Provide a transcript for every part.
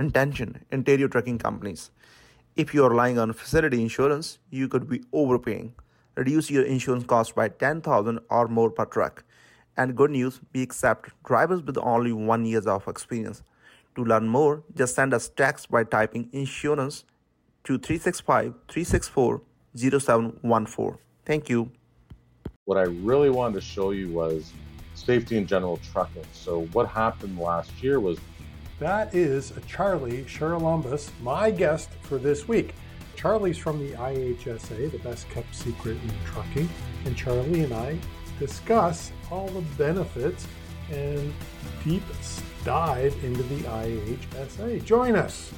intention, Ontario trucking companies. If you are relying on facility insurance, you could be overpaying. Reduce your insurance cost by 10000 or more per truck. And good news, we accept drivers with only one years of experience. To learn more, just send us text by typing insurance to 365 364 0714. Thank you. What I really wanted to show you was safety in general trucking. So what happened last year was that is Charlie Charalambous, my guest for this week. Charlie's from the IHSA, the best kept secret in trucking, and Charlie and I discuss all the benefits and deep dive into the IHSA. Join us.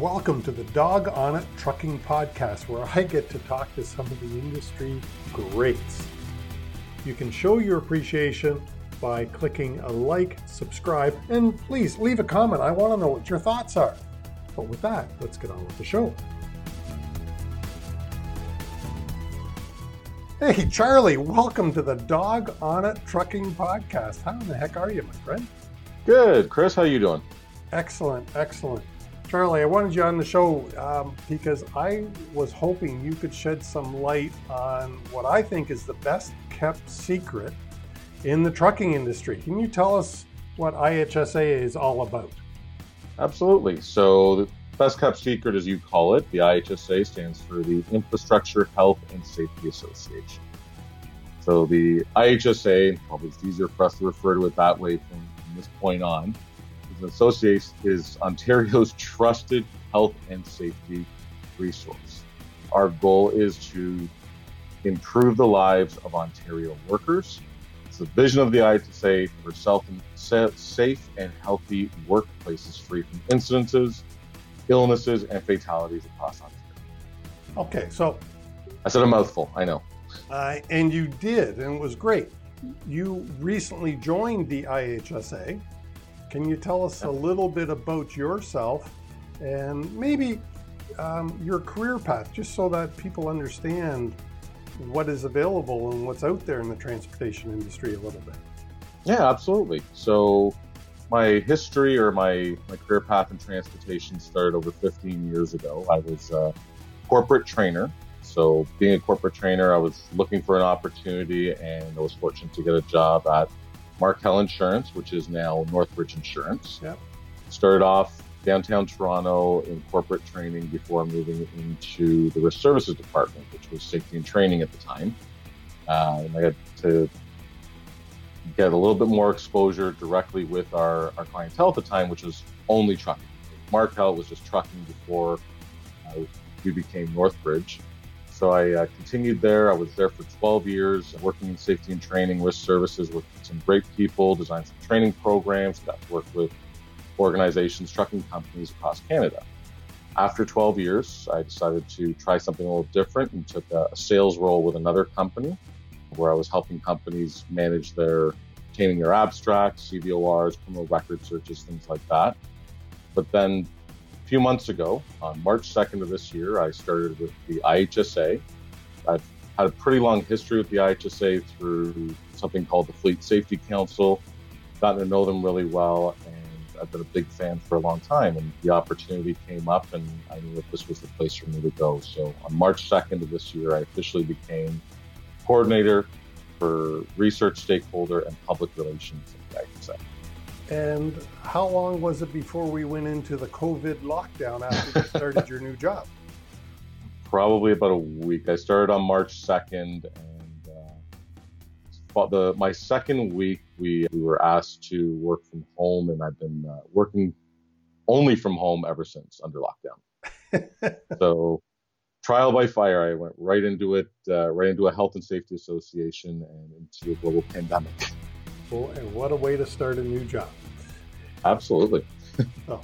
Welcome to the Dog on It Trucking Podcast, where I get to talk to some of the industry greats. You can show your appreciation by clicking a like, subscribe, and please leave a comment. I want to know what your thoughts are. But with that, let's get on with the show. Hey, Charlie, welcome to the Dog on It Trucking Podcast. How in the heck are you, my friend? Good. Chris, how you doing? Excellent, excellent. Charlie, I wanted you on the show um, because I was hoping you could shed some light on what I think is the best kept secret in the trucking industry. Can you tell us what IHSA is all about? Absolutely. So, the best kept secret, as you call it, the IHSA stands for the Infrastructure Health and Safety Association. So, the IHSA, probably it's easier for us to refer to it that way from, from this point on, is association is Ontario's trusted health and safety resource. Our goal is to improve the lives of Ontario workers it's the vision of the IHSA for self and safe and healthy workplaces free from incidences, illnesses, and fatalities across Ontario. Okay, so I said a mouthful. I know. Uh, and you did, and it was great. You recently joined the IHSA. Can you tell us a little bit about yourself and maybe um, your career path, just so that people understand what is available and what's out there in the transportation industry a little bit. Yeah, absolutely. So my history or my, my career path in transportation started over 15 years ago. I was a corporate trainer. So being a corporate trainer, I was looking for an opportunity and I was fortunate to get a job at Markel Insurance, which is now Northbridge Insurance. Yep. Started off downtown Toronto in corporate training before moving into the risk services department, which was safety and training at the time. Uh, and I got to get a little bit more exposure directly with our, our clientele at the time, which was only trucking. Markel was just trucking before uh, we became Northbridge. So I uh, continued there. I was there for 12 years, working in safety and training, risk services with some great people, designed some training programs, got to work with organizations, trucking companies across Canada. After 12 years, I decided to try something a little different and took a, sales role with another company where I was helping companies manage their obtaining their abstracts, CVORs, criminal record searches, things like that. But then a few months ago, on March 2nd of this year, I started with the IHSA. I've had a pretty long history with the IHSA through something called the Fleet Safety Council, gotten to know them really well, I've been a big fan for a long time, and the opportunity came up, and I knew that this was the place for me to go. So on March 2nd of this year, I officially became coordinator for research stakeholder and public relations at IHSA. And how long was it before we went into the COVID lockdown after you started your new job? Probably about a week. I started on March 2nd, and uh, the my second week we we were asked to work from home, and I've been uh, working only from home ever since under lockdown. so trial by fire, I went right into it, uh, right into a health and safety association and into a global pandemic. Well, and what a way to start a new job. Absolutely. oh,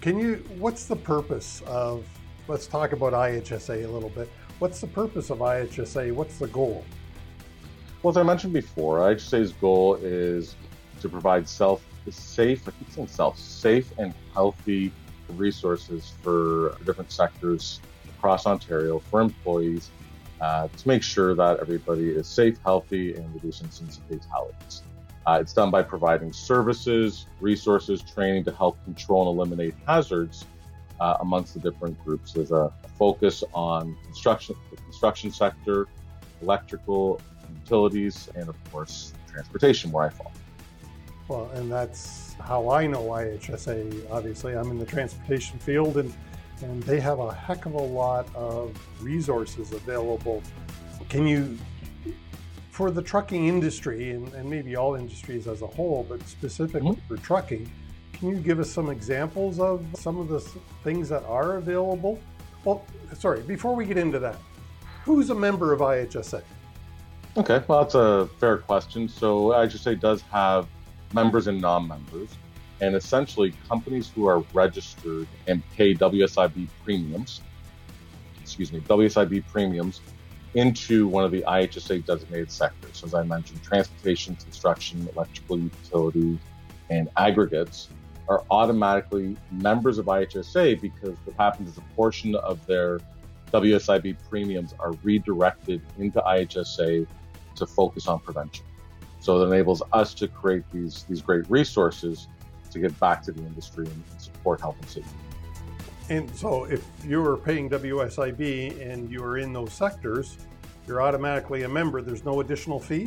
can you? What's the purpose of? Let's talk about IHSA a little bit. What's the purpose of IHSA? What's the goal? Well, as I mentioned before, IHSA's goal is to provide self safe, I self, safe and healthy resources for different sectors across Ontario for employees uh, to make sure that everybody is safe, healthy, and reducing incidents of fatalities. Uh, it's done by providing services, resources, training to help control and eliminate hazards uh, amongst the different groups. There's a, a, focus on construction, the construction sector, electrical, utilities, and of course, transportation, where I fall. Well, and that's how I know IHSA. Obviously, I'm in the transportation field, and and they have a heck of a lot of resources available. Can you, for the trucking industry, and, and maybe all industries as a whole, but specifically mm-hmm. for trucking, can you give us some examples of some of the things that are available? Well, sorry, before we get into that, who's a member of IHSA? Okay, well, that's a fair question. So IHSA does have members and non-members, and essentially companies who are registered and pay WSIB premiums, excuse me, WSIB premiums into one of the IHSA designated sectors. As I mentioned, transportation, construction, electrical utility, and aggregates are automatically members of IHSA because what happens is a portion of their WSIB premiums are redirected into IHSA to focus on prevention. So it enables us to create these, these great resources to get back to the industry and support health and safety. And so if you're paying WSIB and you're in those sectors, you're automatically a member. There's no additional fee?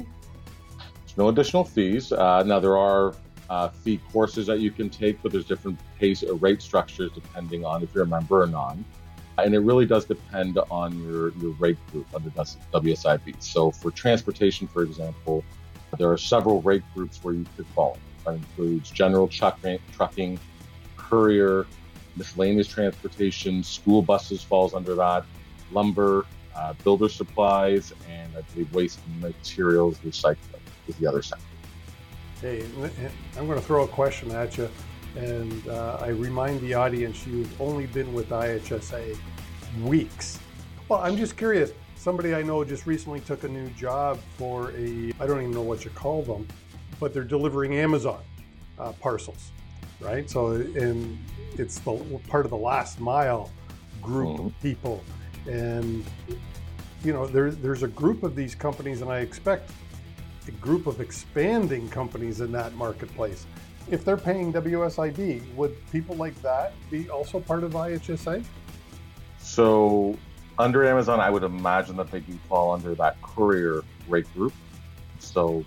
There's no additional fees. Uh, now, there are uh, fee courses that you can take, but there's different pace or rate structures depending on if you're a member or not. And it really does depend on your, your rate group under WSIB. So for transportation, for example, there are several rate groups where you could fall. That includes general trucking, trucking, courier, miscellaneous transportation, school buses falls under that, lumber, uh, builder supplies, and I believe waste materials recycling is the other sector. Hey, I'm going to throw a question at you, and uh, I remind the audience you've only been with IHSA weeks. Well, I'm just curious. Somebody I know just recently took a new job for a, I don't even know what you call them, but they're delivering Amazon uh, parcels, right? So, and it's the part of the last mile group mm-hmm. of people. And, you know, there, there's a group of these companies, and I expect a group of expanding companies in that marketplace. If they're paying WSIB, would people like that be also part of IHSA? So, under Amazon, I would imagine that they do fall under that courier rate group. So,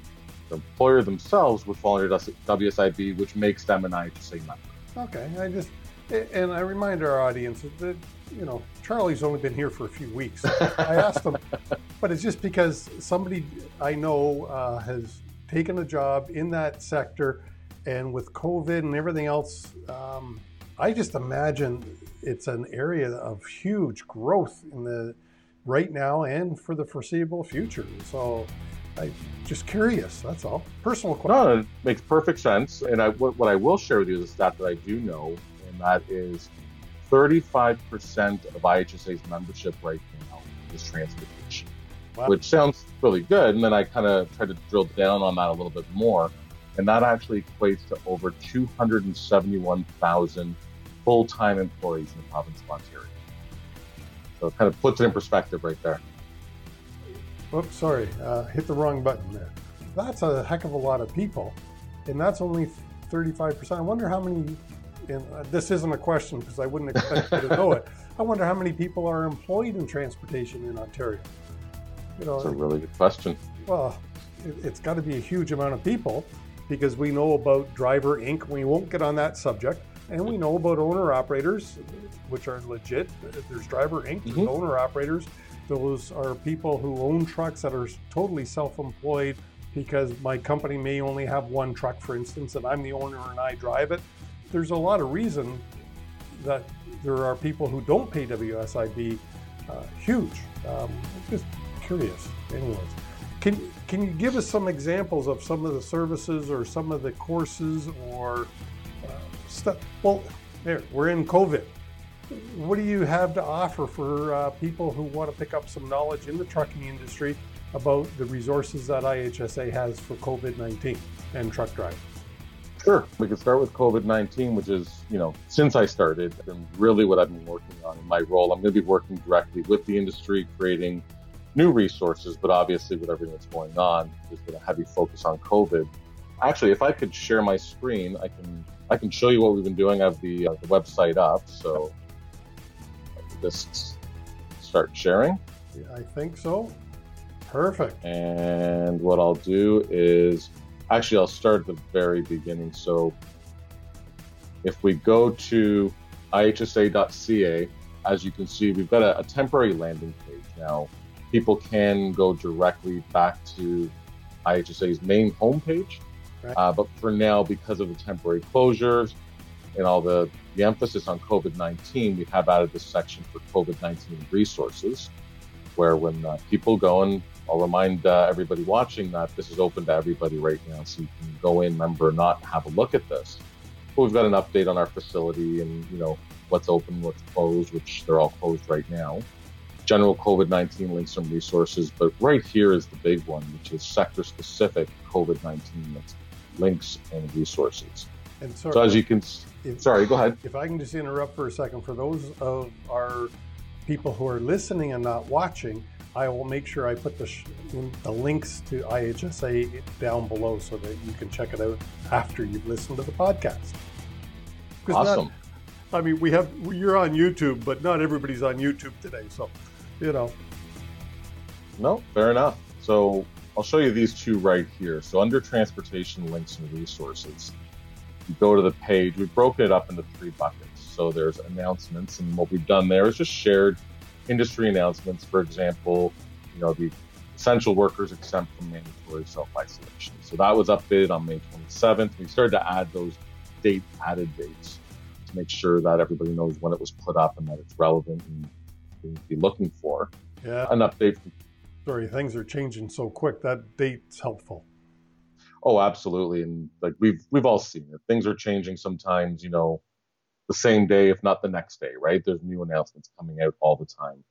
the employer themselves would fall under WSIB, which makes them an IHSA member. Okay, I just and I remind our audience that you know Charlie's only been here for a few weeks. I asked him, but it's just because somebody I know uh, has taken a job in that sector, and with COVID and everything else, um, I just imagine it's an area of huge growth in the right now and for the foreseeable future. So. I'm just curious. That's all. Personal question. No, it makes perfect sense. And I, what, what I will share with you is a stat that I do know, and that is 35% of IHSA's membership right now is transportation, wow. which sounds really good. And then I kind of tried to drill down on that a little bit more. And that actually equates to over 271,000 full time employees in the province of Ontario. So it kind of puts it in perspective right there. Oops, sorry, uh, hit the wrong button there. That's a heck of a lot of people. And that's only 35%. I wonder how many and uh, this isn't a question because I wouldn't expect you to know it. I wonder how many people are employed in transportation in Ontario. You know, that's a really good question. Well, it, it's got to be a huge amount of people because we know about Driver Inc. We won't get on that subject, and we know about owner operators, which are legit. There's Driver Inc. Mm-hmm. There's owner operators. Those are people who own trucks that are totally self-employed because my company may only have one truck, for instance, and I'm the owner and I drive it there's a lot of reason that there are people who don't pay WSIB uh, huge. Um, just curious. Anyways, can can you give us some examples of some of the services or some of the courses or uh, stuff? Well, there we're in COVID. What do you have to offer for uh, people who want to pick up some knowledge in the trucking industry about the resources that IHSA has for COVID 19 and truck driving? Sure. We could start with COVID 19, which is, you know, since I started and really what I've been working on in my role. I'm going to be working directly with the industry, creating new resources, but obviously with everything that's going on, there's been a heavy focus on COVID. actually, if I could share my screen, I can I can show you what we've been doing. I have the, uh, the website up, so just start sharing. I think so. Perfect. And what I'll do is actually I'll start at the very beginning. So if we go to ihsa.ca, as you can see, we've got a, a temporary landing page now. People can go directly back to IHSA's main homepage. Right. Uh, but for now, because of the temporary closures and all the, the emphasis on COVID 19, we have added this section for COVID 19 resources, where when uh, people go and I'll remind uh, everybody watching that this is open to everybody right now, so you can go in, member, not have a look at this. But we've got an update on our facility and you know what's open, what's closed, which they're all closed right now. General COVID 19 links and resources, but right here is the big one, which is sector specific COVID 19 links and resources. And sorry, so as you can, if, sorry, go ahead. If I can just interrupt for a second, for those of our people who are listening and not watching, I will make sure I put the, sh- the links to IHSA down below so that you can check it out after you've listened to the podcast. Awesome. Not, I mean, we have you're on YouTube, but not everybody's on YouTube today, so you know. No, fair enough. So I'll show you these two right here. So under transportation links and resources, you go to the page. We've broken it up into three buckets. So there's announcements, and what we've done there is just shared industry announcements. For example, you know the essential workers exempt from mandatory self isolation. So that was updated on May 27th. We started to add those date added dates to make sure that everybody knows when it was put up and that it's relevant and be looking for. Yeah. An update. Sorry, things are changing so quick. That date's helpful. Oh, absolutely. And like we've we've all seen it. Things are changing sometimes, you know, the same day, if not the next day, right? There's new announcements coming out all the time.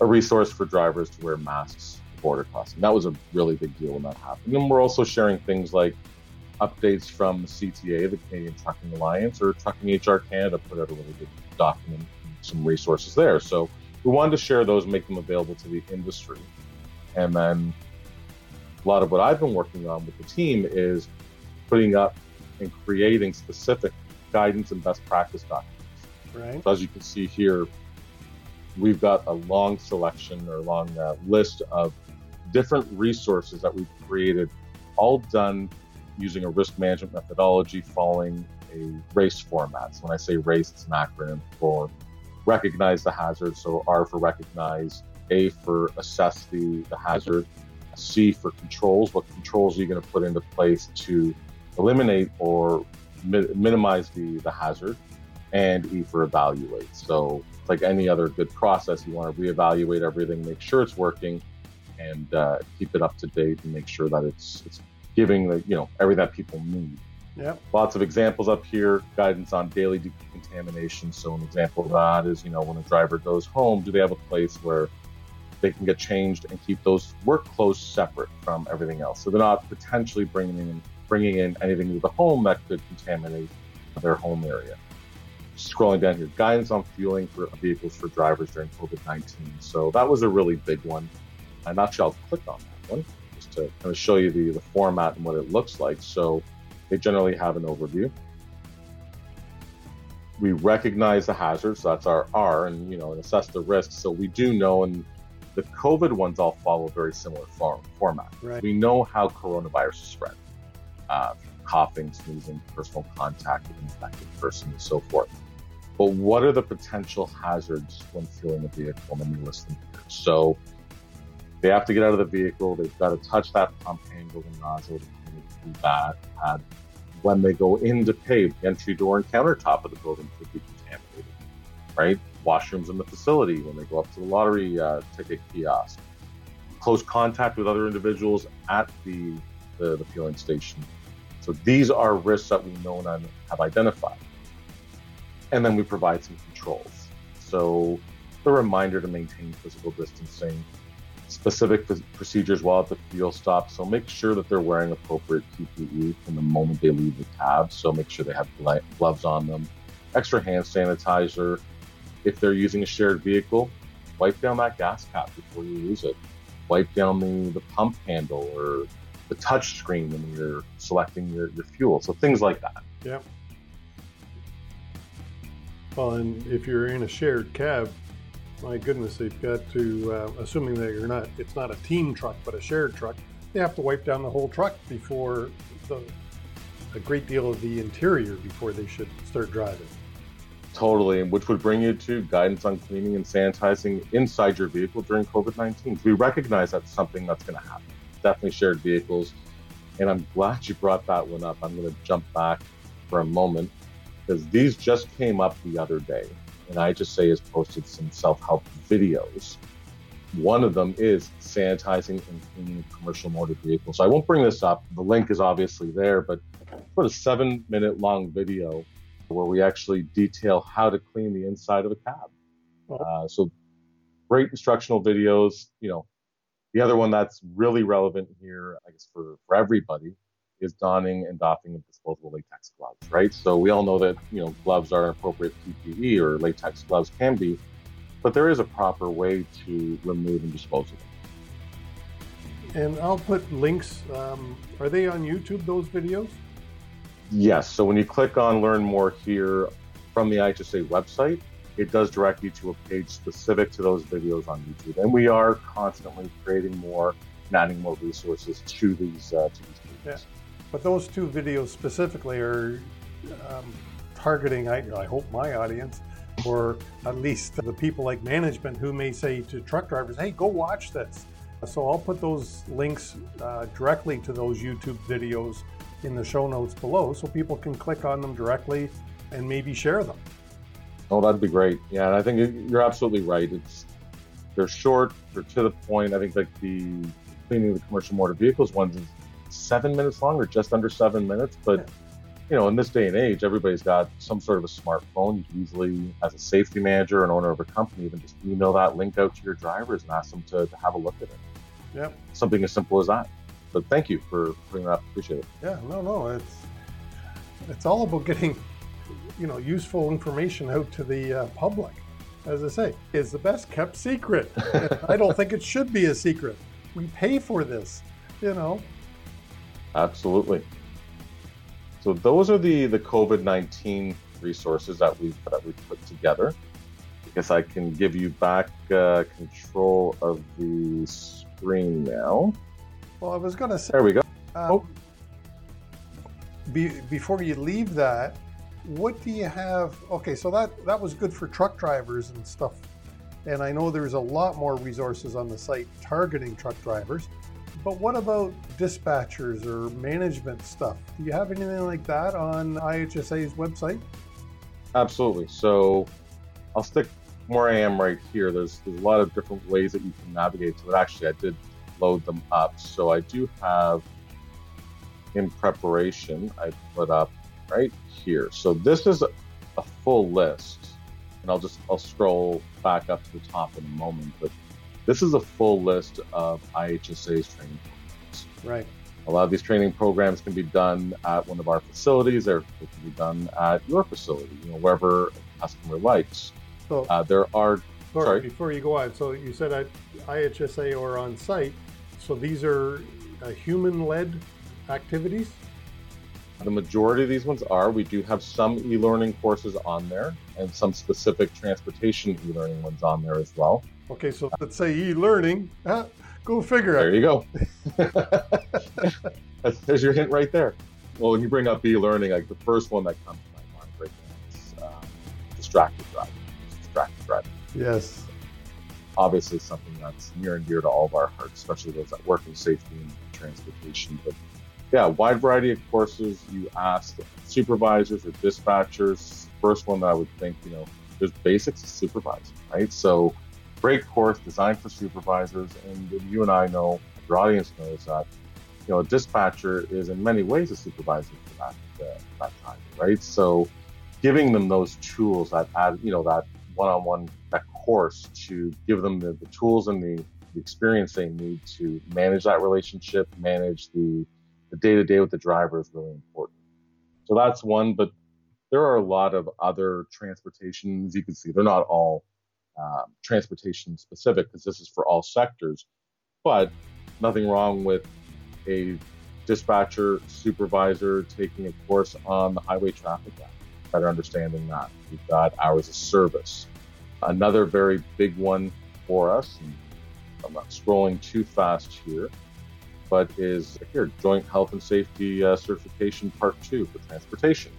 A resource for drivers to wear masks border crossing. That was a really big deal when that happened. And we're also sharing things like updates from the CTA, the Canadian Trucking Alliance, or Trucking HR Canada put out a really good document, some resources there. So we wanted to share those, make them available to the industry. And then a lot of what I've been working on with the team is putting up and creating specific guidance and best practice documents. Right. So as you can see here, we've got a long selection or long uh, list of different resources that we've created, all done using a risk management methodology following a RACE format. So when I say RACE, it's an acronym for recognize the hazard. So R for recognize, A for assess the, the hazard, C for controls. What controls are you going to put into place to eliminate or mi- minimize the, the hazard? And E for evaluate. So it's like any other good process. You want to reevaluate everything, make sure it's working, and uh, keep it up to date and make sure that it's it's giving the you know everything that people need. Yeah. Lots of examples up here. Guidance on daily decontamination. So an example of that is you know when a driver goes home, do they have a place where they can get changed and keep those work clothes separate from everything else, so they're not potentially bringing in bringing in anything to the home that could contaminate their home area. Scrolling down here, guidance on fueling for vehicles for drivers during COVID 19. So that was a really big one. I'm actually, I'll click on that one just to kind of show you the, the format and what it looks like. So they generally have an overview. We recognize the hazards, so that's our R, and you know, and assess the risks. So we do know, and the COVID ones all follow a very similar form, format. Right. We know how coronavirus is spread, uh, coughing, sneezing, personal contact with an infected person, and so forth. But what are the potential hazards when fueling a vehicle? Let me list them here. So they have to get out of the vehicle. They've got to touch that pump handle and nozzle to do that. When they go in to pay, the entry door and countertop of the building could be contaminated, right? Washrooms in the facility when they go up to the lottery uh, ticket kiosk. Close contact with other individuals at the, the, the fueling station. So these are risks that we know and have identified. And then we provide some controls. So the reminder to maintain physical distancing, specific procedures while at the fuel stop. So make sure that they're wearing appropriate PPE from the moment they leave the cab. So make sure they have gloves on them, extra hand sanitizer. If they're using a shared vehicle, wipe down that gas cap before you use it. Wipe down the, the pump handle or the touch screen when you're selecting your, your fuel. So things like that. Yeah. Well, and if you're in a shared cab, my goodness, they've got to, uh, assuming that you're not, it's not a team truck, but a shared truck, they have to wipe down the whole truck before the, a great deal of the interior before they should start driving. Totally, which would bring you to guidance on cleaning and sanitizing inside your vehicle during COVID 19. We recognize that's something that's going to happen. Definitely shared vehicles. And I'm glad you brought that one up. I'm going to jump back for a moment because these just came up the other day. And IHSA has posted some self help videos. One of them is sanitizing and cleaning commercial motor vehicles. So I won't bring this up. The link is obviously there, but for a seven minute long video where we actually detail how to clean the inside of a cab. Uh, so great instructional videos. You know, the other one that's really relevant here, I guess for, for everybody, is donning and doffing of disposable latex gloves, right? So we all know that, you know, gloves are appropriate PPE or latex gloves can be, but there is a proper way to remove and dispose of them. And I'll put links. Um, are they on YouTube, those videos? Yes. So when you click on learn more here from the IHSA website, it does direct you to a page specific to those videos on YouTube. And we are constantly creating more and adding more resources to these uh, to these pages. Yeah. But those two videos specifically are um, targeting, I, I hope, my audience, or at least the people like management who may say to truck drivers, hey, go watch this. So I'll put those links uh, directly to those YouTube videos in the show notes below so people can click on them directly and maybe share them. Oh, that'd be great. Yeah, and I think you're absolutely right. It's they're short, they're to the point. I think like the cleaning of the commercial motor vehicles ones is seven minutes long or just under seven minutes. But you know, in this day and age, everybody's got some sort of a smartphone. You can easily, as a safety manager and owner of a company, even just email that link out to your drivers and ask them to, to have a look at it. Yeah. Something as simple as that. But thank you for putting that up. Appreciate it. Yeah, no, no, it's it's all about getting you know useful information out to the uh, public. As I say, is the best kept secret. I don't think it should be a secret. We pay for this, you know. Absolutely. So those are the the COVID nineteen resources that we that we put together. I guess I can give you back uh, control of the screen now. Well, I was going to say. There we go. Um, oh. Be, before you leave that, what do you have? Okay, so that that was good for truck drivers and stuff, and I know there's a lot more resources on the site targeting truck drivers. But what about dispatchers or management stuff? Do you have anything like that on IHSA's website? Absolutely. So I'll stick where I am right here. There's there's a lot of different ways that you can navigate to it. Actually, I did load them up. So I do have in preparation, I put up right here. So this is a, a full list, and I'll just I'll scroll back up to the top in a moment. But this is a full list of IHSA's training programs. Right. A lot of these training programs can be done at one of our facilities, or they can be done at your facility, you know, wherever a customer likes. So uh, there are. Sorry, sorry, before you go on, so you said at IHSA or on site, so these are uh, human-led activities? The majority of these ones are. We do have some e-learning courses on there and some specific transportation e-learning ones on there as well. Okay, so let's say e-learning. Ah, go figure. There you go. There's your hint right there. Well, when you bring up e-learning, like the first one that comes to my mind right now is uh, distracted driving. Distracted driving. Yes obviously something that's near and dear to all of our hearts, especially those that work in safety and transportation. But yeah, wide variety of courses. You asked supervisors or dispatchers. First one that I would think, you know, there's basics of supervising, right? So great course designed for supervisors. And you and I know, your audience knows that, you know, a dispatcher is in many ways a supervisor for that, uh, that time, right? So giving them those tools that add, you know, that one-on-one that course to give them the, the tools and the, the, experience they need to manage that relationship, manage the, the day-to-day with the driver is really important. So that's one, but there are a lot of other transportations. You can see they're not all um, transportation specific because this is for all sectors, but nothing wrong with a dispatcher, supervisor taking a course on the Highway Traffic Act, better understanding that. We've got hours of service. Another very big one for us, I'm not scrolling too fast here, but is here Joint Health and Safety uh, Certification Part 2 for transportation.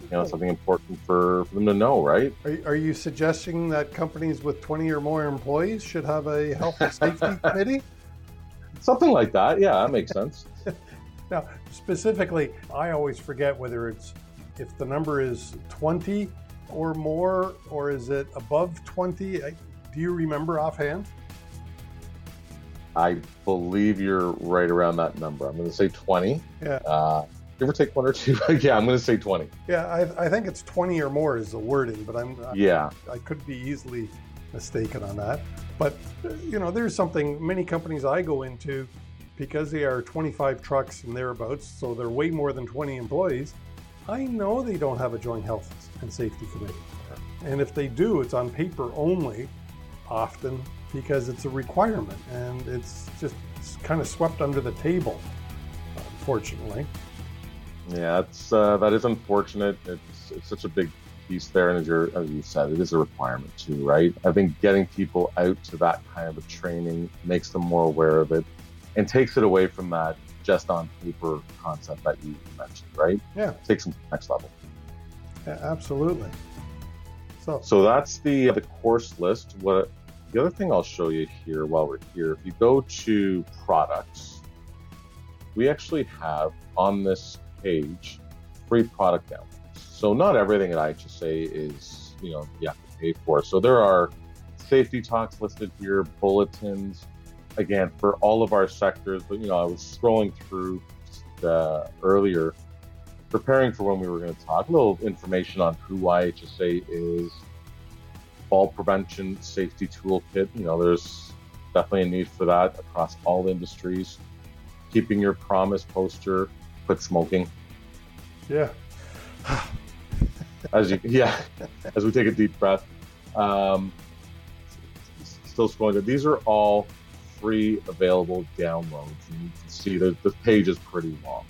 You know, something important for, for them to know, right? Are, are you suggesting that companies with 20 or more employees should have a health and safety committee? Something like that. Yeah, that makes sense. now, specifically, I always forget whether it's if the number is 20 or more, or is it above 20? Do you remember offhand? I believe you're right around that number. I'm going to say 20. Yeah. Uh, give or take one or two. yeah, I'm going to say 20. Yeah, I, I, think it's 20 or more is the wording, but I'm yeah, I, I could be easily mistaken on that. But you know, there's something many companies I go into because they are 25 trucks and thereabouts, so they're way more than 20 employees. I know they don't have a joint health and safety committee, and if they do, it's on paper only, often because it's a requirement and it's just it's kind of swept under the table, unfortunately. Yeah, it's uh, that is unfortunate. It's it's such a big piece there, and as you as you said, it is a requirement too, right? I think getting people out to that kind of a training makes them more aware of it, and takes it away from that just on paper concept that you mentioned, right? Yeah, takes them to the next level. Yeah, absolutely. So, so that's the the course list. What the other thing I'll show you here while we're here, if you go to products, we actually have on this page free product downloads. So not everything at IHSA is, you know, you have to pay for. So there are safety talks listed here, bulletins, again, for all of our sectors. But, you know, I was scrolling through uh, earlier, preparing for when we were going to talk, a little information on who IHSA is, fall prevention safety toolkit. You know, there's definitely a need for that across all industries. Keeping your promise poster, quit smoking. Yeah. as you, yeah, as we take a deep breath. Um, still scrolling. These are all free available downloads, and you can see the, the page is pretty long.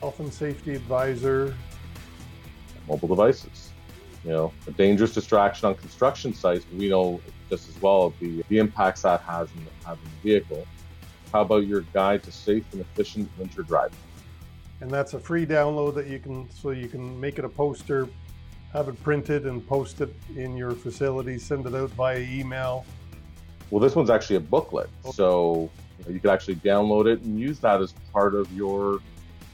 Health and safety advisor. Mobile devices you know, a dangerous distraction on construction sites, we know just as well the, the impacts that has in the, has the vehicle. How about your guide to safe and efficient winter driving? And that's a free download that you can, so you can make it a poster, have it printed and post it in your facility, send it out via email. Well, this one's actually a booklet. Okay. So you, know, you could actually download it and use that as part of your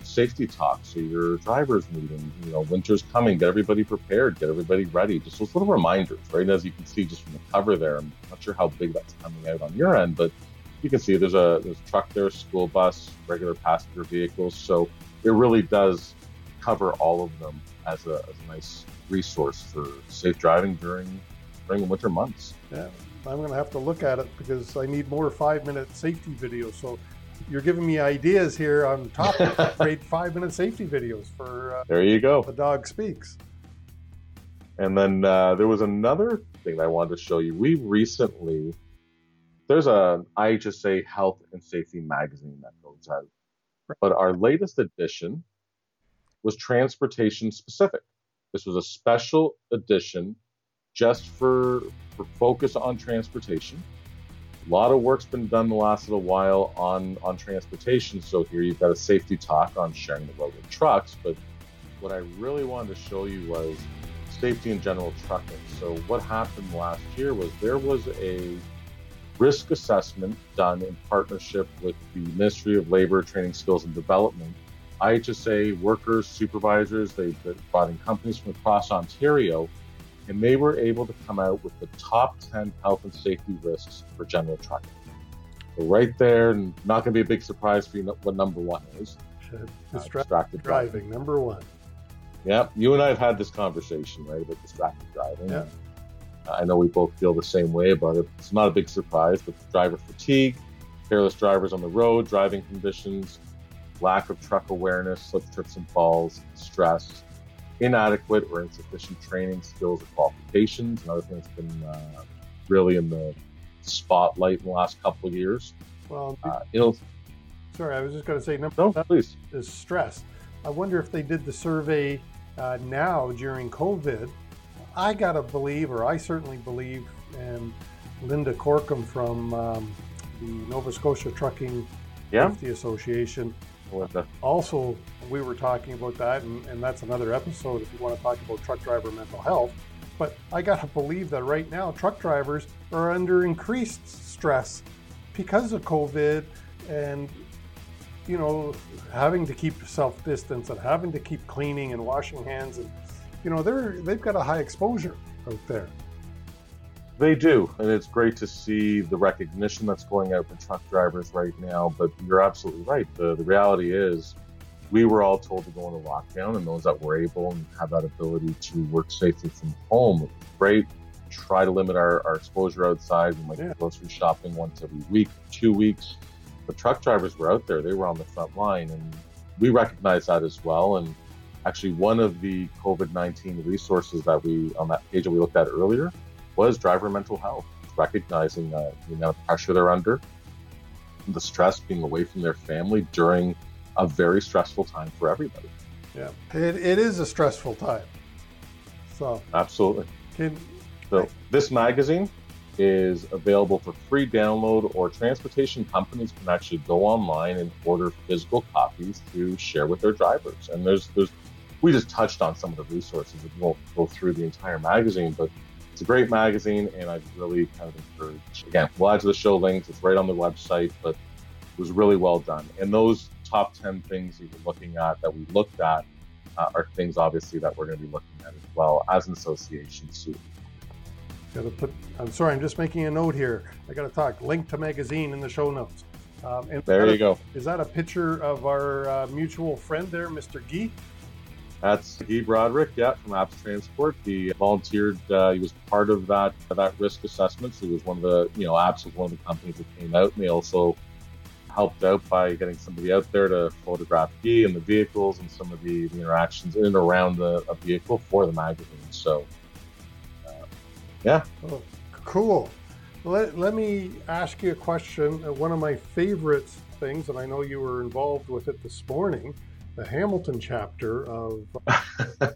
safety talks so your drivers meeting. You know, winter's coming. Get everybody prepared. Get everybody ready. Just those little reminders, right? As you can see just from the cover there. I'm not sure how big that's coming out on your end, but you can see there's a there's a truck there, school bus, regular passenger vehicles. So it really does cover all of them as a, as a nice resource for safe driving during during the winter months. Yeah, I'm going to have to look at it because I need more five minute safety videos. So you're giving me ideas here on top of great five minute safety videos for uh, there you go. The dog speaks. And then uh, there was another thing i wanted to show you. We recently there's a ihsa health and safety magazine that goes out. But our latest edition was transportation specific. This was a special edition just for, for focus on transportation a lot of work's been done the last little while on on transportation. So here you've got a safety talk on sharing the road with trucks. But what I really wanted to show you was safety in general trucking. So what happened last year was there was a risk assessment done in partnership with the Ministry of Labor, Training, Skills and Development. IHSA workers, supervisors, they, brought in companies from across Ontario and they were able to come out with the top 10 health and safety risks for general trucking. So right there, not going to be a big surprise for you what number one is. Uh, distracted driving, driving, number one. Yeah, you and I have had this conversation, right, about distracted driving. Yeah. I know we both feel the same way about it. It's not a big surprise, but driver fatigue, careless drivers on the road, driving conditions, lack of truck awareness, slip, trips, and falls, stress, inadequate or insufficient training, skills, or qualifications. Another thing that's been uh, really in the spotlight in the last couple of years. Well, uh, know, sorry, I was just going to say number No, please. is stress. I wonder if they did the survey uh, now during COVID. I gotta believe, or I certainly believe, and Linda Corkum from um, the Nova Scotia Trucking Yeah. Safety Association the- also we were talking about that and, and that's another episode if you want to talk about truck driver mental health but i gotta believe that right now truck drivers are under increased stress because of covid and you know having to keep self distance and having to keep cleaning and washing hands and you know they're they've got a high exposure out there They do, and it's great to see the recognition that's going out for truck drivers right now. But you're absolutely right. The, the reality is, we were all told to go into lockdown, and those that were able and have that ability to work safely from home, was great. Try to limit our, our exposure outside. We might Yeah. be grocery shopping once every week, two weeks. But truck drivers were out there; they were on the front line, and we recognize that as well. And actually, one of the COVID nineteen resources that we on that page that we looked at earlier was driver mental health, recognizing uh, the amount of pressure they're under, the stress being away from their family during a very stressful time for everybody. yeah it, it is a stressful time so Absolutely. can So this magazine is available for free download, or transportation companies can actually go online and order physical copies to share with their drivers. And there's there's we just touched on some of the resources. We won't go through the entire magazine, but it's a great magazine, and I'd really kind of encourage. Again, we'll add to the show links. It's right on the website, but it was really well done. And those top ten things that you're looking at that we looked at uh, are things obviously that we're going to be looking at as well as an association soon. Gotta put. I'm sorry. I'm just making a note here. I gotta talk. Link to magazine in the show notes. Um, and There you go. Is that a picture of our uh, mutual friend there, Mr. Gee? That's Guy Broderick, yeah, from Apps Transport. He volunteered. Uh, he was part of that that risk assessment. So he was one of the, you know, Apps was one of the companies that came out, and they also helped out by getting somebody out there to photograph Guy and the vehicles and some of the, the interactions in and around the a vehicle for the magazine. So, uh, yeah, Oh, cool. Let, let me ask you a question. Uh, one of my favorite things, and I know you were involved with it this morning, the Hamilton chapter of,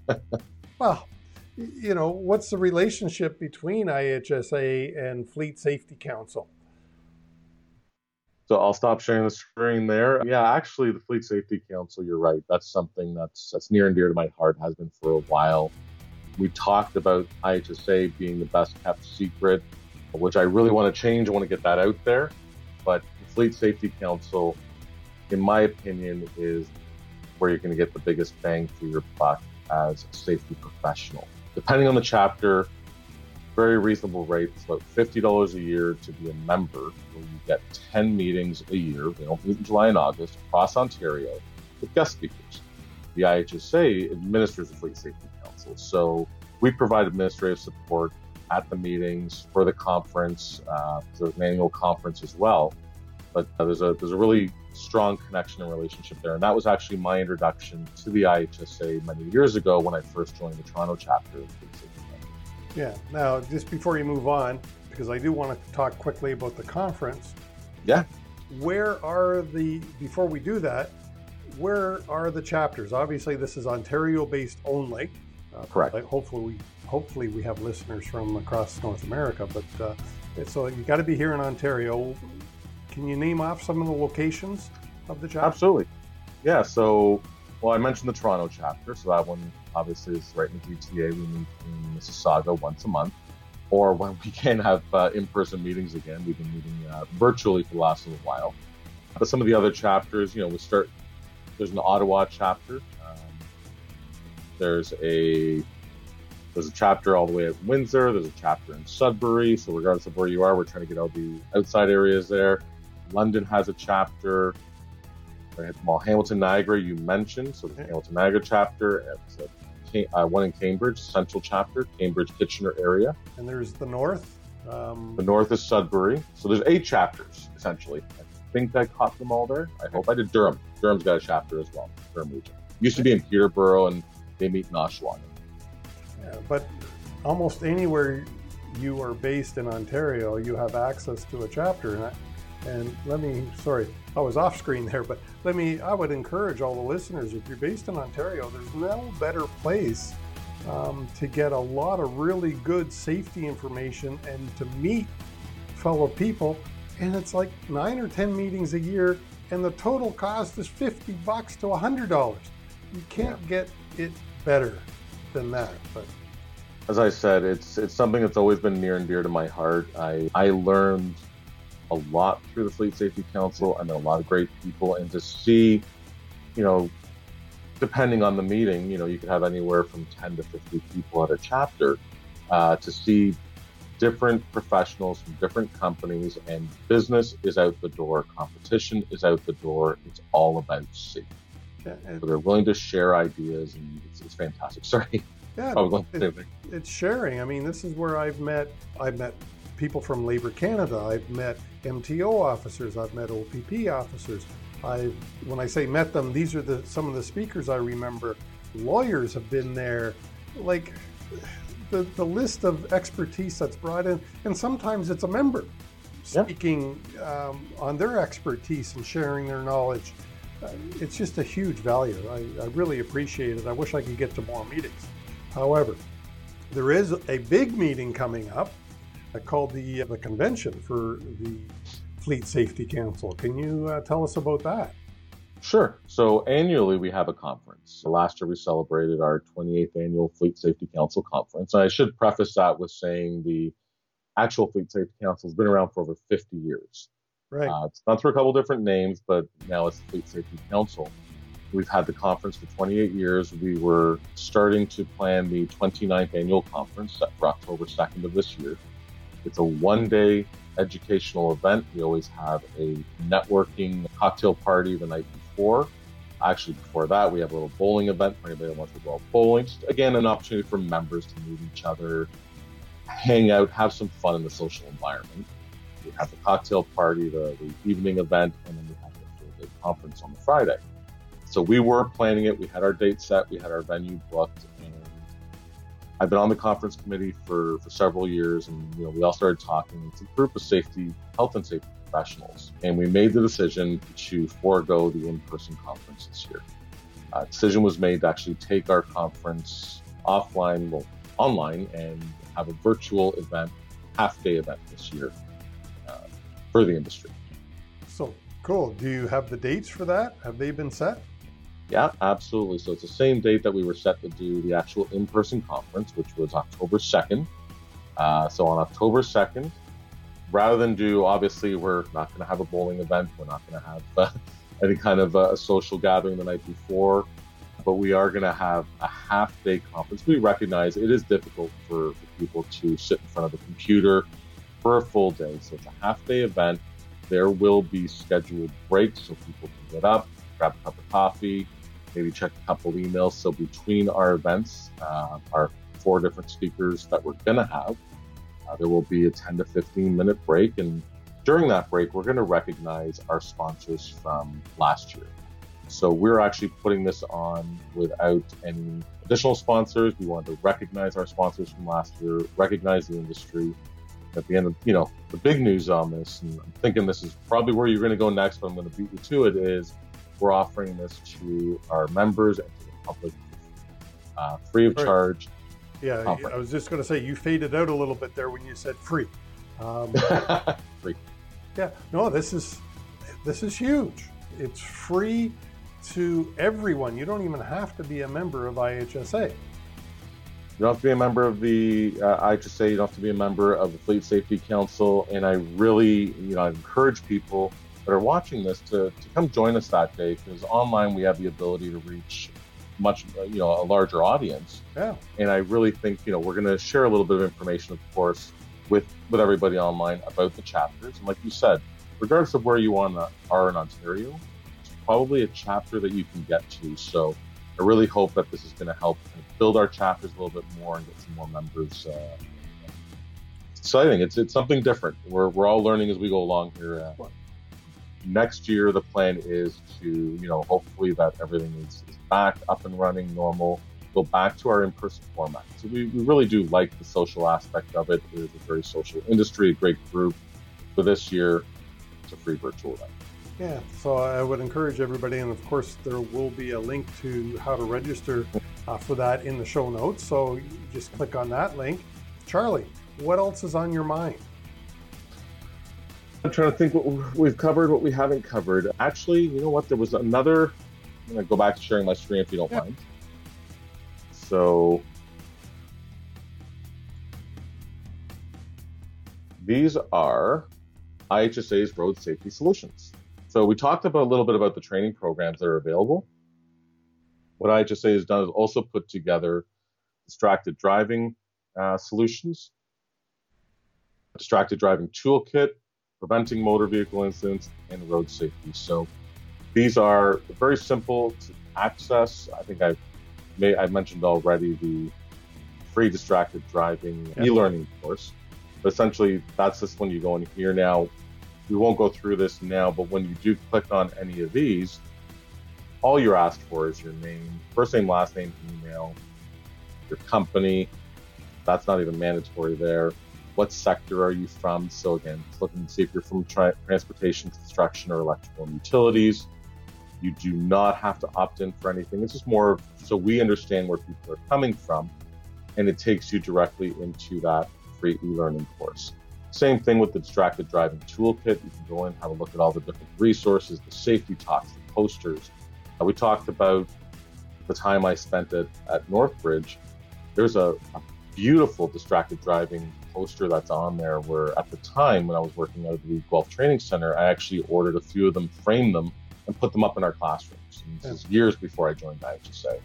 well, you know, what's the relationship between IHSA and Fleet Safety Council? So I'll stop sharing the screen there. Yeah, actually, the Fleet Safety Council, you're right. That's something that's that's near and dear to my heart. Has been for a while. We talked about IHSA being the best kept secret, which I really want to change. I want to get that out there. But the Fleet Safety Council, in my opinion, is where you're going to get the biggest bang for your buck as a safety professional. Depending on the chapter, very reasonable rate. It's about fifty dollars a year to be a member, where you get ten meetings a year. They don't meet in July and August across Ontario with guest speakers. The IHSA administers the Fleet Safety Council, so we provide administrative support at the meetings for the conference. Uh, there's an annual conference as well, but uh, there's a there's a really strong connection and relationship there, and that was actually my introduction to the IHSA many years ago when I first joined the Toronto chapter of Fleet Safety. Yeah. Now, just before you move on, because I do want to talk quickly about the conference. Yeah. Where are the before we do that? Where are the chapters? Obviously, this is Ontario-based only. Uh, Correct. hopefully, we hopefully we have listeners from across North America, but uh, so you got to be here in Ontario. Can you name off some of the locations of the chapter? Absolutely. Yeah. So, well, I mentioned the Toronto chapter. So that one obviously is right in the GTA. We meet in Mississauga once a month. Or when we can have uh, in person meetings again, we've been meeting uh, virtually for the last little while. But some of the other chapters, you know, we start, there's an Ottawa chapter. Um, there's a there's a chapter all the way at Windsor. There's a chapter in Sudbury. So regardless of where you are, we're trying to get all the outside areas there. London has a chapter. Well, Hamilton Niagara you mentioned, so the Hamilton Niagara chapter. It's a, Ca- uh, one in Cambridge, Central chapter, Cambridge Kitchener area. And there's the north. Um, The north is Sudbury. So there's eight chapters essentially. I think I caught them all there. I hope I did. Durham. Durham's got a chapter as well. Durham region. Used to be in Peterborough, and they meet in Oshawa. Yeah, but almost anywhere you are based in Ontario, you have access to a chapter. And I, And let me, sorry, I was off screen there, but let me, I would encourage all the listeners if you're based in Ontario, there's no better place um, to get a lot of really good safety information and to meet fellow people. And it's like nine or 10 meetings a year, and the total cost is 50 bucks to $100. You can't get it better than that. But as I said, it's it's something that's always been near and dear to my heart. I I learned a lot through the Fleet Safety Council. I met a lot of great people, and to see, you know, depending on the meeting, you know, you could have anywhere from 10 to 50 people at a chapter. Uh, to see different professionals from different companies, and business is out the door, competition is out the door. It's all about safety. Yeah, so they're willing to share ideas, and it's, it's fantastic. Sorry. Yeah, it, it's sharing. I mean, this is where I've met. I've met people from Labor Canada. I've met MTO officers. I've met OPP officers. I, when I say met them, these are the some of the speakers I remember. Lawyers have been there, like the the list of expertise that's brought in, and sometimes it's a member speaking um, on their expertise and sharing their knowledge. Uh, it's just a huge value. I, I really appreciate it. I wish I could get to more meetings. However, there is a big meeting coming up called the, uh, the convention for the Fleet Safety Council. Can you uh, tell us about that? Sure. So annually we have a conference. Last year we celebrated our 28th annual Fleet Safety Council conference. I should preface that with saying the actual Fleet Safety Council has been around for over 50 years. Right. Uh, it's gone through a couple different names, but now it's the Fleet Safety Council. We've had the conference for 28 years. We were starting to plan the 29th annual conference set for October 2nd of this year. It's a one day educational event. We always have a networking cocktail party the night before. Actually, before that, we have a little bowling event for anybody that wants to go out bowling. Just, again, an opportunity for members to meet each other, hang out, have some fun in the social environment. We have the cocktail party, the, the evening event, and then we have the full day conference on the Friday. So we were planning it. We had our date set. We had our venue booked. I've been on the conference committee for, for several years. And, you know, we all started talking. It's a group of safety, health and safety professionals. And we made the decision to forego the in-person conference this year. Uh, decision was made to actually take our conference offline, well, online, and have a virtual event, half day event this year uh, for the industry. So cool. Do you have the dates for that? Have they been set? Yeah, absolutely. So it's the same date that we were set to do the actual in person conference, which was October 2nd. Uh, so on October 2nd, rather than do, obviously, we're not going to have a bowling event, we're not going to have uh, any kind of a social gathering the night before, but we are going to have a half day conference. We recognize it is difficult for, for people to sit in front of the computer for a full day. So it's a half day event. There will be scheduled breaks so people can get up, grab a cup of coffee, maybe check a couple emails. So between our events, uh, our four different speakers that we're going to have, uh, there will be a 10 to 15 minute break. And during that break, we're going to recognize our sponsors from last year. So we're actually putting this on without any additional sponsors. We want to recognize our sponsors from last year, recognize the industry. At the end of, you know, the big news on this, and I'm thinking this is probably where you're going to go next, but I'm going to beat you to it, is we're offering this to our members and to the public uh, free of charge. Yeah, I was just going to say you faded out a little bit there when you said free. Um, free. Yeah, no, this is this is huge. It's free to everyone. You don't even have to be a member of IHSA. You don't have to be a member of the uh, IHSA. You don't have to be a member of the Fleet Safety Council. And I really, you know, I encourage people that are watching this to, to come join us that day because online we have the ability to reach much you know a larger audience. Yeah. And i really think you know we're going to share a little bit of information of course with with everybody online about the chapters. And like you said regardless of where you are in ontario it's probably a chapter that you can get to. So i really hope that this is going to help build our chapters a little bit more and get some more members uh, it's exciting. It's it's something different. We're, we're all learning as we go along here uh, next year the plan is to you know hopefully that everything is, is back up and running normal go back to our in-person format so we, we really do like the social aspect of it it is a very social industry a great group for this year it's a free virtual event. Yeah, so I would encourage everybody, and of course, there will be a link to how to register uh, for that in the show notes. So just click on that link. Charlie, what else is on your mind? I'm trying to think what we've covered, what we haven't covered. Actually, you know what? There was another. I'm going to go back to sharing my screen if you don't yeah. mind. So these are IHSA's road safety solutions. So we talked about a little bit about the training programs that are available. What IHSA has done is also put together distracted driving uh, solutions, distracted driving toolkit, preventing motor vehicle incidents, and road safety. So these are very simple to access. I think I've may, I mentioned already the free distracted driving e-learning course. But essentially, that's just when you go in here now we won't go through this now, but when you do click on any of these, all you're asked for is your name, first name, last name, email, your company. That's not even mandatory there. What sector are you from? So again, it's looking to see if you're from tra- transportation, construction, or electrical and utilities. You do not have to opt in for anything. It's just more so we understand where people are coming from, and it takes you directly into that free e-learning course. Same thing with the distracted driving toolkit. You can go in, have a look at all the different resources, the safety talks, the posters. Uh, we talked about the time I spent at, at Northbridge. There's a, a beautiful distracted driving poster that's on there where at the time when I was working out of the Guelph Training Center, I actually ordered a few of them, framed them, and put them up in our classrooms. And this is years before I joined IHSA.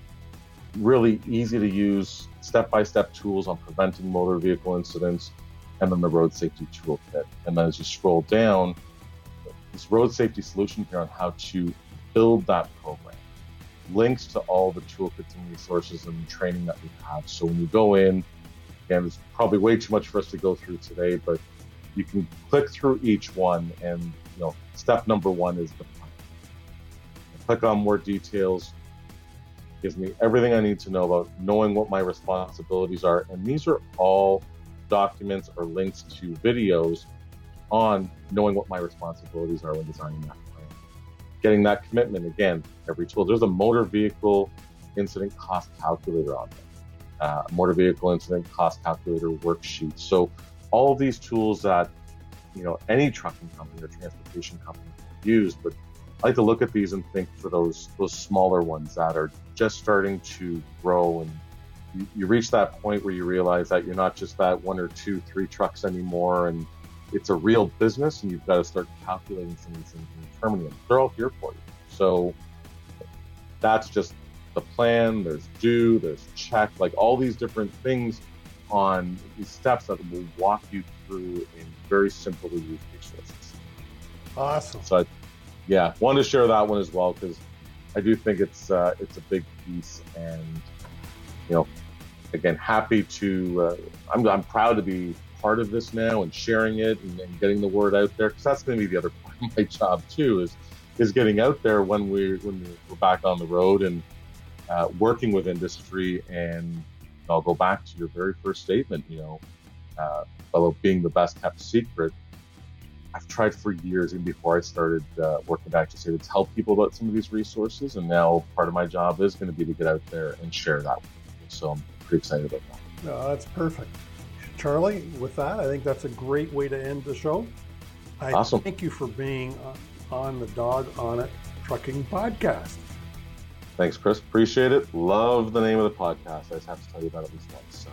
Really easy to use, step by step tools on preventing motor vehicle incidents, and then the road safety toolkit. And then as you scroll down, this road safety solution here on how to build that program. Links to all the toolkits and resources and training that we have. So when you go in, again, it's probably way too much for us to go through today, but you can click through each one and you know, step number one is the plan. Click on more details, gives me everything I need to know about knowing what my responsibilities are. And these are all documents or links to videos on knowing what my responsibilities are when designing that plan. Getting that commitment again, every tool. There's a motor vehicle incident cost calculator on there, uh, motor vehicle incident cost calculator worksheet. So all of these tools that you know any trucking company or transportation company can use, but I like to look at these and think for those those smaller ones that are just starting to grow and you, you reach that point where you realize that you're not just that one or two, three trucks anymore, and it's a real business, and you've got to start calculating some of these things and determining them. They're all here for you. So that's just the plan. There's do, there's check, like all these different things on these steps that will walk you through in very simple to use resources. Awesome. So, I, yeah, wanted to share that one as well because I do think it's uh, it's a big piece, and you know, again, happy to, uh, I'm, I'm proud to be part of this now and sharing it and, and getting the word out there because that's going to be the other part of my job too is is getting out there when we when we're back on the road and uh, working with industry and I'll go back to your very first statement you know uh, about being the best kept secret I've tried for years even before I started uh, working back to say to tell people about some of these resources and now part of my job is going to be to get out there and share that with people so I'm pretty excited about that. No, that's perfect. Charlie, with that, I think that's a great way to end the show. I awesome. thank you for being on the Dog on It Trucking Podcast. Thanks, Chris. Appreciate it. Love the name of the podcast. I just have to tell you about it at least once.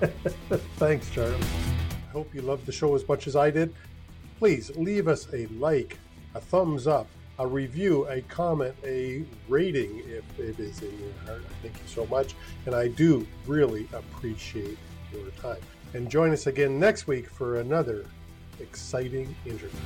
So. Thanks, Charlie. I hope you loved the show as much as I did. Please leave us a like, a thumbs up, a review, a comment, a rating if it is in your heart. Thank you so much. And I do really appreciate your time. And join us again next week for another exciting interview.